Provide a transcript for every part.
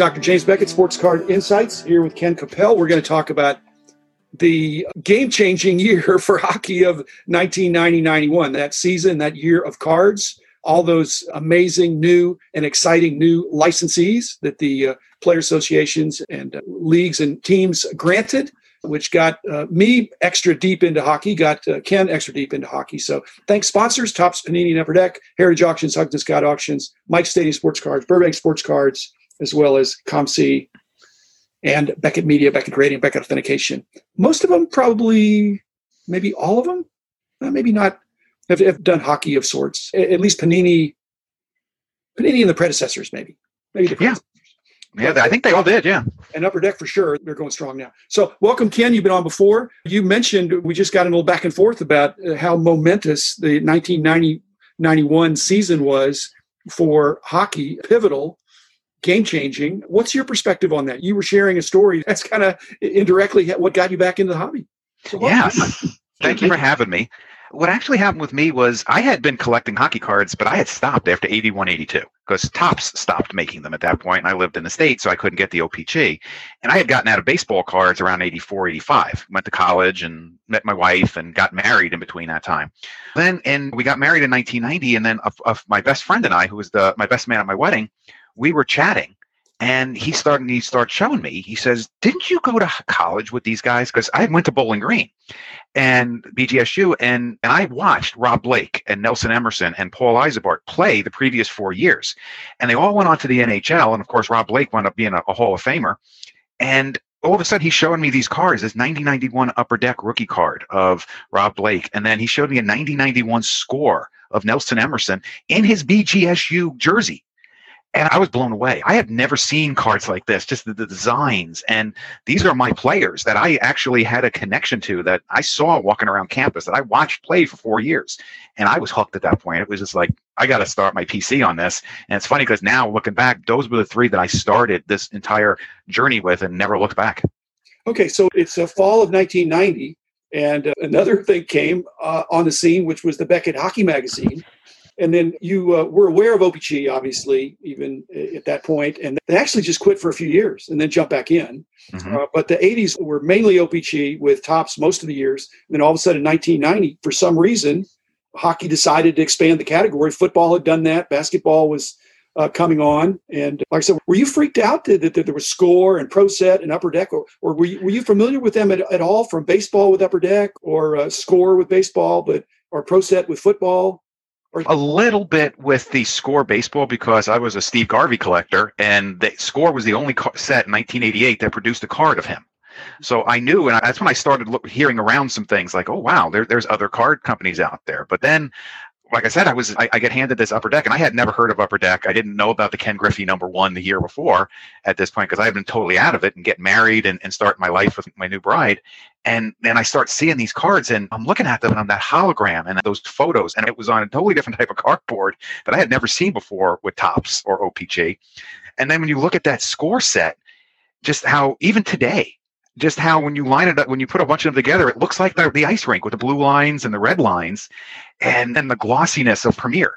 Dr. James Beckett, Sports Card Insights, here with Ken Capel. We're going to talk about the game changing year for hockey of 1990 91, that season, that year of cards, all those amazing new and exciting new licensees that the uh, player associations and uh, leagues and teams granted. Which got uh, me extra deep into hockey, got uh, Ken extra deep into hockey. So thanks sponsors, Topps Panini and Upper Deck, Heritage Auctions, Huggins Scott Auctions, Mike Stadium Sports Cards, Burbank Sports Cards, as well as COMC and Beckett Media, Beckett Rating, Beckett Authentication. Most of them, probably, maybe all of them, uh, maybe not, have, have, done hockey of sorts. At, least Panini, Panini and the predecessors, maybe. Maybe the predecessors. Yeah. Yeah, I think they all did. Yeah, and Upper Deck for sure. They're going strong now. So, welcome, Ken. You've been on before. You mentioned we just got a little back and forth about uh, how momentous the 1990 91 season was for hockey, pivotal game changing. What's your perspective on that? You were sharing a story that's kind of indirectly what got you back into the hobby. So yes. Thank you for having me. What actually happened with me was I had been collecting hockey cards, but I had stopped after 81, 82 because Topps stopped making them at that point. and I lived in the States, so I couldn't get the OPC. And I had gotten out of baseball cards around 84, 85. Went to college and met my wife and got married in between that time. Then, and we got married in 1990, and then of, of my best friend and I, who was the my best man at my wedding, we were chatting and he started he started showing me. He says didn't you go to college with these guys? Because i went to bowling green and bgsu and, and i watched rob blake and nelson emerson and paul Ysebaert play the previous four years. And they all went on to the nhl and of course rob blake wound up being a, a hall of famer. And all of a sudden he's showing me these cards this 9091 upper deck rookie card of rob blake. And then he showed me a 9091 score of nelson emerson in his bgsu jersey and I was blown away. I had never seen cards like this, just the, the, designs. And these are my players that I actually had a connection to that I saw walking around campus that I watched play for four years. And I was hooked at that point. It was just like, I got to start my PC on this. And it's funny because now looking back, those were the three that I started this entire journey with and never looked back. Okay, so it's a fall of 1990. And uh, another thing came uh, on the scene, which was the Beckett Hockey Magazine and then you uh, were aware of OPC, obviously, even at that point, and they actually just quit for a few years and then jumped back in. Mm-hmm. Uh, but the 80s were mainly OPC with Topps most of the years. And then all of a sudden, in 1990, for some reason, hockey decided to expand the category. Football had done that. Basketball was uh, coming on. And like I said, were you freaked out that, that, that, there was score and pro set and upper deck, or, or were, you, were you familiar with them at, at all from baseball with upper deck or uh, score with baseball, but or pro set with football? A little bit with the score baseball because I was a Steve Garvey collector, and the score was the only set in 1988 that produced a card of him. So I knew, and that's when I started look, hearing around some things like, oh wow, there, there's other card companies out there. But then like I said, I was I, I, get handed this upper deck, and I had never heard of upper deck. I didn't know about the Ken Griffey number one the year before at this point because I had been totally out of it and get married and, and start my life with my new bride. And then I start seeing these cards, and I'm looking at them, and I'm that hologram and those photos, and it was on a totally different type of cardboard that I had never seen before with Topps or OPC. And then when you look at that score set, just how even today just how when you line it up, when you put a bunch of them together, it looks like the, the ice rink with the blue lines and the red lines, and then the glossiness of Premier.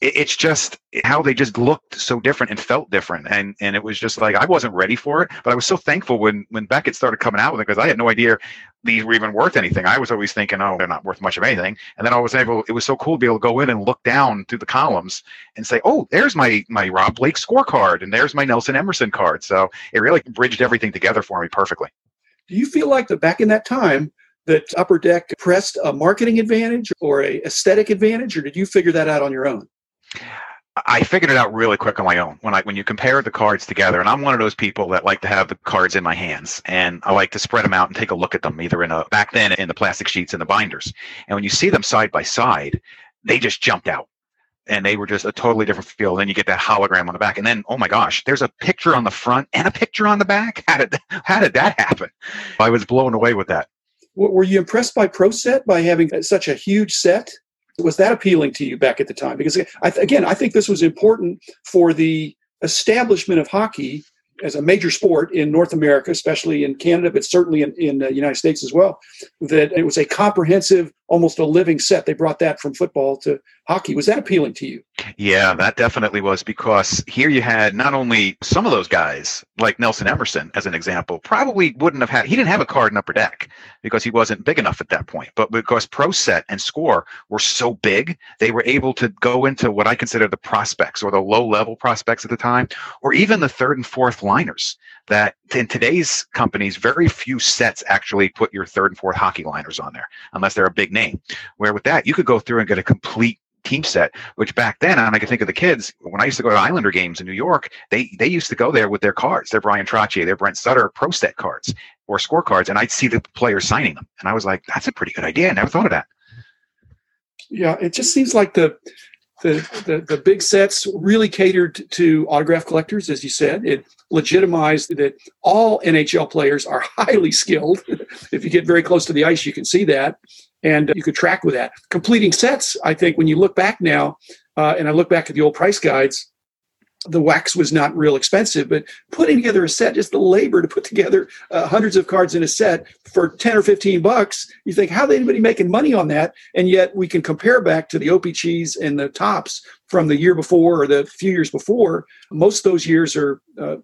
It, it's just how they just looked so different and felt different, and and it was just like I wasn't ready for it, but I was so thankful when when Beckett started coming out with it because I had no idea these were even worth anything. I was always thinking, oh, they're not worth much of anything, and then I was able. It was so cool to be able to go in and look down through the columns and say, oh, there's my my Rob Blake scorecard, and there's my Nelson Emerson card. So it really bridged everything together for me perfectly. Do you feel like that back in that time that Upper Deck pressed a marketing advantage or a aesthetic advantage, or did you figure that out on your own? I figured it out really quick on my own when I when you compare the cards together, and I'm one of those people that like to have the cards in my hands, and I like to spread them out and take a look at them, either in a back then in the plastic sheets and the binders. And when you see them side by side, they just jumped out and they were just a totally different feel. Then you get that hologram on the back, and then oh my gosh, there's a picture on the front and a picture on the back. How did how did that happen? I was blown away with that. Were you impressed by Pro Set by having such a huge set? Was that appealing to you back at the time? Because again, I think this was important for the establishment of hockey as a major sport in North America, especially in Canada, but certainly in, in the United States as well, that it was a comprehensive, almost a living set. They brought that from football to hockey. Was that appealing to you? Yeah, that definitely was because here you had not only some of those guys, like Nelson Emerson, as an example, probably wouldn't have had, he didn't have a card in upper deck because he wasn't big enough at that point. But because Pro Set and Score were so big, they were able to go into what I consider the prospects or the low level prospects at the time, or even the third and fourth liners that in today's companies, very few sets actually put your third and fourth hockey liners on there unless they're a big name. Where with that, you could go through and get a complete team set, which back then, and I can think of the kids, when I used to go to Islander games in New York, they they used to go there with their cards, their Bryan Trottier, their Brent Sutter pro set cards or score cards, and I'd see the players signing them. And I was like, that's a pretty good idea. I never thought of that. Yeah, it just seems like the the, the, the big sets really catered to autograph collectors, as you said. It legitimized that all NHL players are highly skilled. if you get very close to the ice, you can see that and you could track with that. Completing sets, I think, when you look back now, uh, and I look back at the old price guides, the wax was not real expensive, but putting together a set, just the labor to put together uh, hundreds of cards in a set for 10 or 15 bucks, you think, how's anybody making money on that? And yet we can compare back to the O-Pee-Chees and the Topps from the year before or the few years before. Most of those years are uh,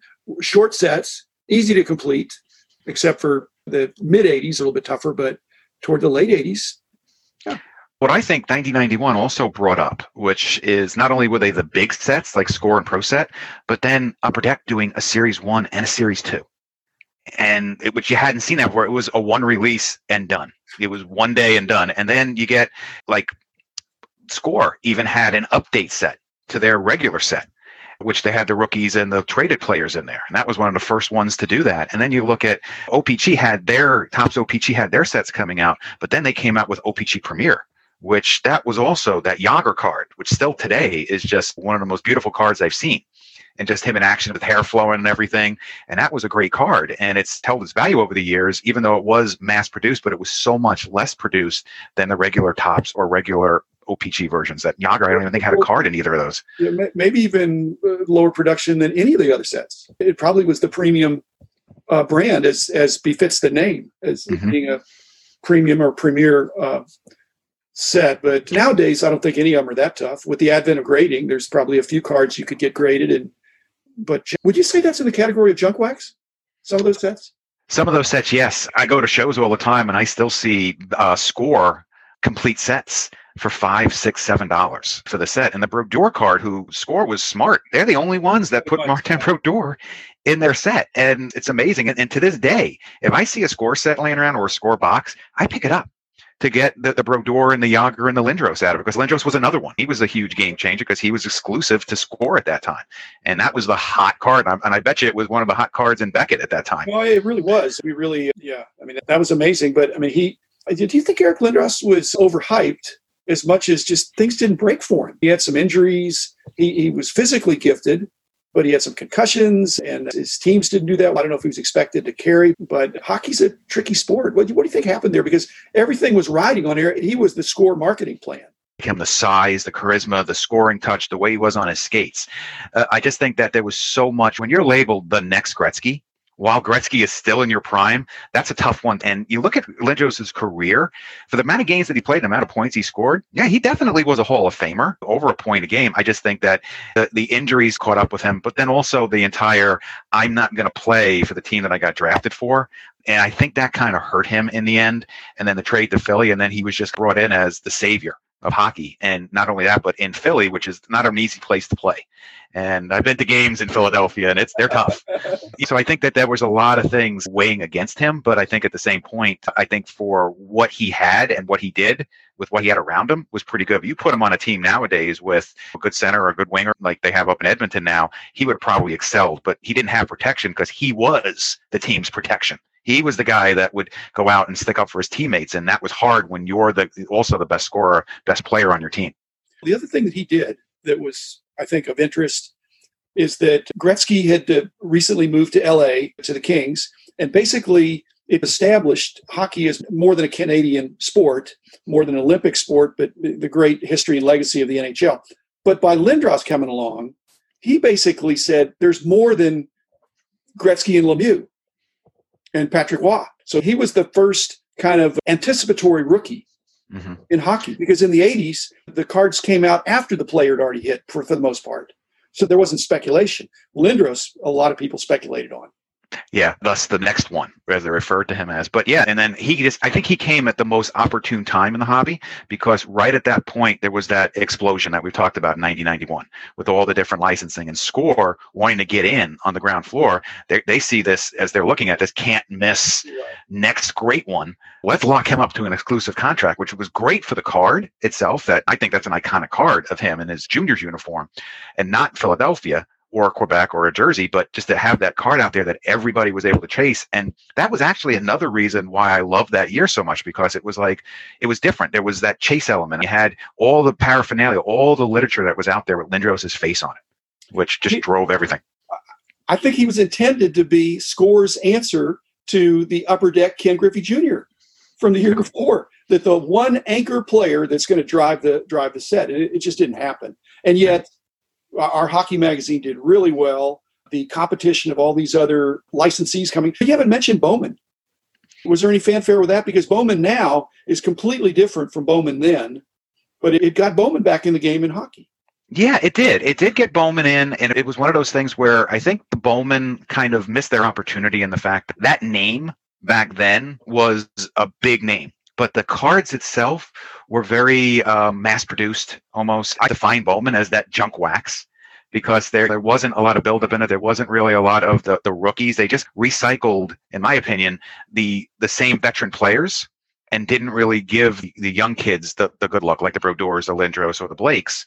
short sets, easy to complete, except for the mid 80s, a little bit tougher, but toward the late 80s. Yeah. What I think 1991 also brought up, which is not only were they the big sets like Score and Pro Set, but then Upper Deck doing a Series 1 and a Series 2. And it, which you hadn't seen that before. It was a one release and done. It was one day and done. And then you get like Score even had an update set to their regular set which they had the rookies and the traded players in there. And that was one of the first ones to do that. And then you look at O-Pee-Chee had their Topps O-Pee-Chee had their sets coming out, but then they came out with O-Pee-Chee Premier, which that was also that Jagr card, which still today is just one of the most beautiful cards I've seen. And just him in action with hair flowing and everything. And that was a great card. And it's held its value over the years, even though it was mass produced, but it was so much less produced than the regular Topps or regular O-Pee-Chee versions. That Jagr, I don't even think had a card in either of those. Yeah, maybe even uh, lower production than any of the other sets. It probably was the premium uh, brand, as as befits the name, as mm-hmm. being a premium or premier uh, set. But nowadays, I don't think any of them are that tough. With the advent of grading, there's probably a few cards you could get graded. And but would you say that's in the category of junk wax? Some of those sets. Some of those sets, yes. I go to shows all the time, and I still see uh, score complete sets for five, six, seven dollars for the set. And the Brodeur card, who score was smart, they're the only ones that put Martin Brodeur in their set. And it's amazing. And, and, to this day, if I see a score set laying around or a score box, I pick it up to get the, the Brodeur and the Jagr and the Lindros out of it because Lindros was another one. He was a huge game changer because he was exclusive to score at that time. And that was the hot card. And I bet you it was one of the hot cards in Beckett at that time. Well, it really was. We really, yeah. I mean, that was amazing. But I mean, he, do you think Eric Lindros was overhyped as much as just things didn't break for him. He had some injuries. He, he was physically gifted, but he had some concussions and his teams didn't do that. I don't know if he was expected to carry, but hockey's a tricky sport. What, what do you think happened there? Because everything was riding on Eric. He was the score marketing plan him the size, the charisma, the scoring touch, the way he was on his skates. Uh, I just think that there was so much. When you're labeled the next Gretzky, while Gretzky is still in your prime, that's a tough one. And you look at Lindros' career, for the amount of games that he played, the amount of points he scored, yeah, he definitely was a Hall of Famer, over a point a game. I just think that the, the injuries caught up with him, but then also the entire I'm not going to play for the team that I got drafted for. And I think that kind of hurt him in the end. And then the trade to Philly, and then he was just brought in as the savior of hockey. And not only that, but in Philly, which is not an easy place to play. And I've been to games in Philadelphia and it's they're tough. so I think that there was a lot of things weighing against him, but I think at the same point, I think for what he had and what he did with what he had around him was pretty good. If you put him on a team nowadays with a good center or a good winger like they have up in Edmonton now, he would probably excelled, but he didn't have protection because he was the team's protection. He was the guy that would go out and stick up for his teammates, and that was hard when you're the also the best scorer, best player on your team. The other thing that he did that was, I think, of interest is that Gretzky had uh, recently moved to LA to the Kings, and basically it established hockey as more than a Canadian sport, more than an Olympic sport, but the great history and legacy of the NHL. But by Lindros coming along, he basically said there's more than Gretzky and Lemieux and Patrick Roy. So he was the first kind of anticipatory rookie mm-hmm. in hockey because in the 80s, the cards came out after the player had already hit for, for the most part. So there wasn't speculation. Lindros, a lot of people speculated on. Yeah, thus the next one, as they referred to him as. But yeah, and then he just, I think he came at the most opportune time in the hobby because right at that point, there was that explosion that we've talked about in 1991 with all the different licensing and score wanting to get in on the ground floor. They, they see this as they're looking at this can't miss next great one. Let's lock him up to an exclusive contract, which was great for the card itself. That I think that's an iconic card of him in his juniors uniform and not Philadelphia or Quebec or a Jersey, but just to have that card out there that everybody was able to chase. And that was actually another reason why I loved that year so much because it was like, it was different. There was that chase element. You had all the paraphernalia, all the literature that was out there with Lindros's face on it, which just he, drove everything. I think he was intended to be Score's answer to the upper deck Ken Griffey Jr. from the year before. That the one anchor player that's going to drive the drive the set, it, it just didn't happen. And yet, our hockey magazine did really well. The competition of all these other licensees coming. You haven't mentioned Bowman. Was there any fanfare with that? Because Bowman now is completely different from Bowman then, but it got Bowman back in the game in hockey. Yeah, it did. It did get Bowman in, and it was one of those things where I think the Bowman kind of missed their opportunity in the fact that that name back then was a big name but the cards itself were very uh, mass produced almost. I define Bowman as that junk wax because there, there wasn't a lot of buildup in it. There wasn't really a lot of the, the rookies. They just recycled, in my opinion, the the same veteran players and didn't really give the young kids the, the good luck, like the Brodeurs, the Lindros, or the Blakes,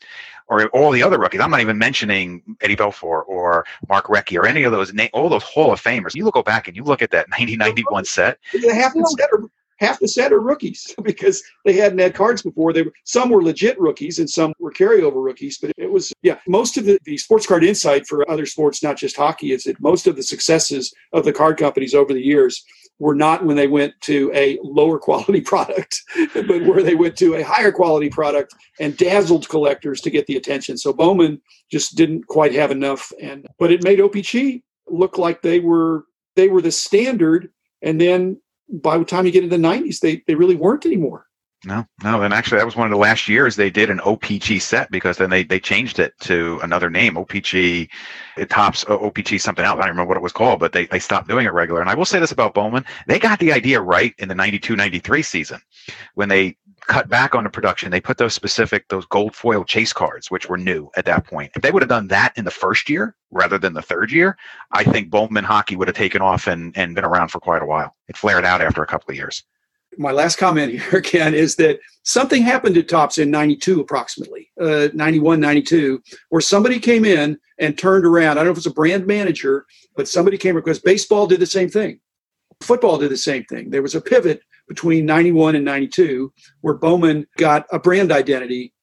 or all the other rookies. I'm not even mentioning Eddie Belfour or Mark Recchi or any of those, all those Hall of Famers. You look go back and you look at that 1991 set. Are half the set are rookies because they hadn't had cards before. They were, some were legit rookies and some were carryover rookies. But it was yeah, most of the, the sports card insight for other sports, not just hockey, is that most of the successes of the card companies over the years were not when they went to a lower quality product, but where they went to a higher quality product and dazzled collectors to get the attention. So Bowman just didn't quite have enough, and but it made OPC look like they were they were the standard. And then by the time you get into the 90s, they, they really weren't anymore. No, no, and actually, that was one of the last years they did an OPC set because then they, they changed it to another name, OPC, It Topps OPC something else. I don't remember what it was called, but they, they stopped doing it regular. And I will say this about Bowman: they got the idea right in the 92-93 season when they cut back on the production. They put those specific, those gold foil chase cards, which were new at that point. If they would have done that in the first year rather than the third year, I think Bowman hockey would have taken off and, and been around for quite a while. It flared out after a couple of years. My last comment here, Ken, is that something happened at Topps in 92 approximately, uh, 91, 92, where somebody came in and turned around. I don't know if it's a brand manager, but somebody came because baseball did the same thing. Football did the same thing. There was a pivot between 91 and 92 where Bowman got a brand identity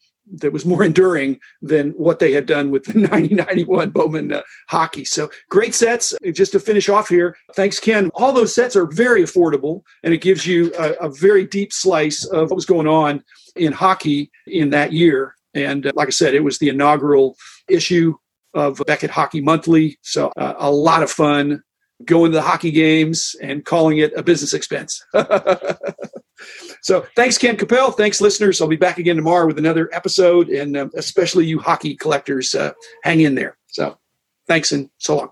that was more enduring than what they had done with the 1991 Bowman uh, hockey. So great sets. Just to finish off here, thanks, Ken. All those sets are very affordable, and it gives you a, a very deep slice of what was going on in hockey in that year. And uh, like I said, it was the inaugural issue of Beckett Hockey Monthly. So uh, a lot of fun going to the hockey games and calling it a business expense. so thanks, Ken Capel. Thanks, listeners. I'll be back again tomorrow with another episode, and um, especially you hockey collectors, uh, hang in there. So thanks and so long.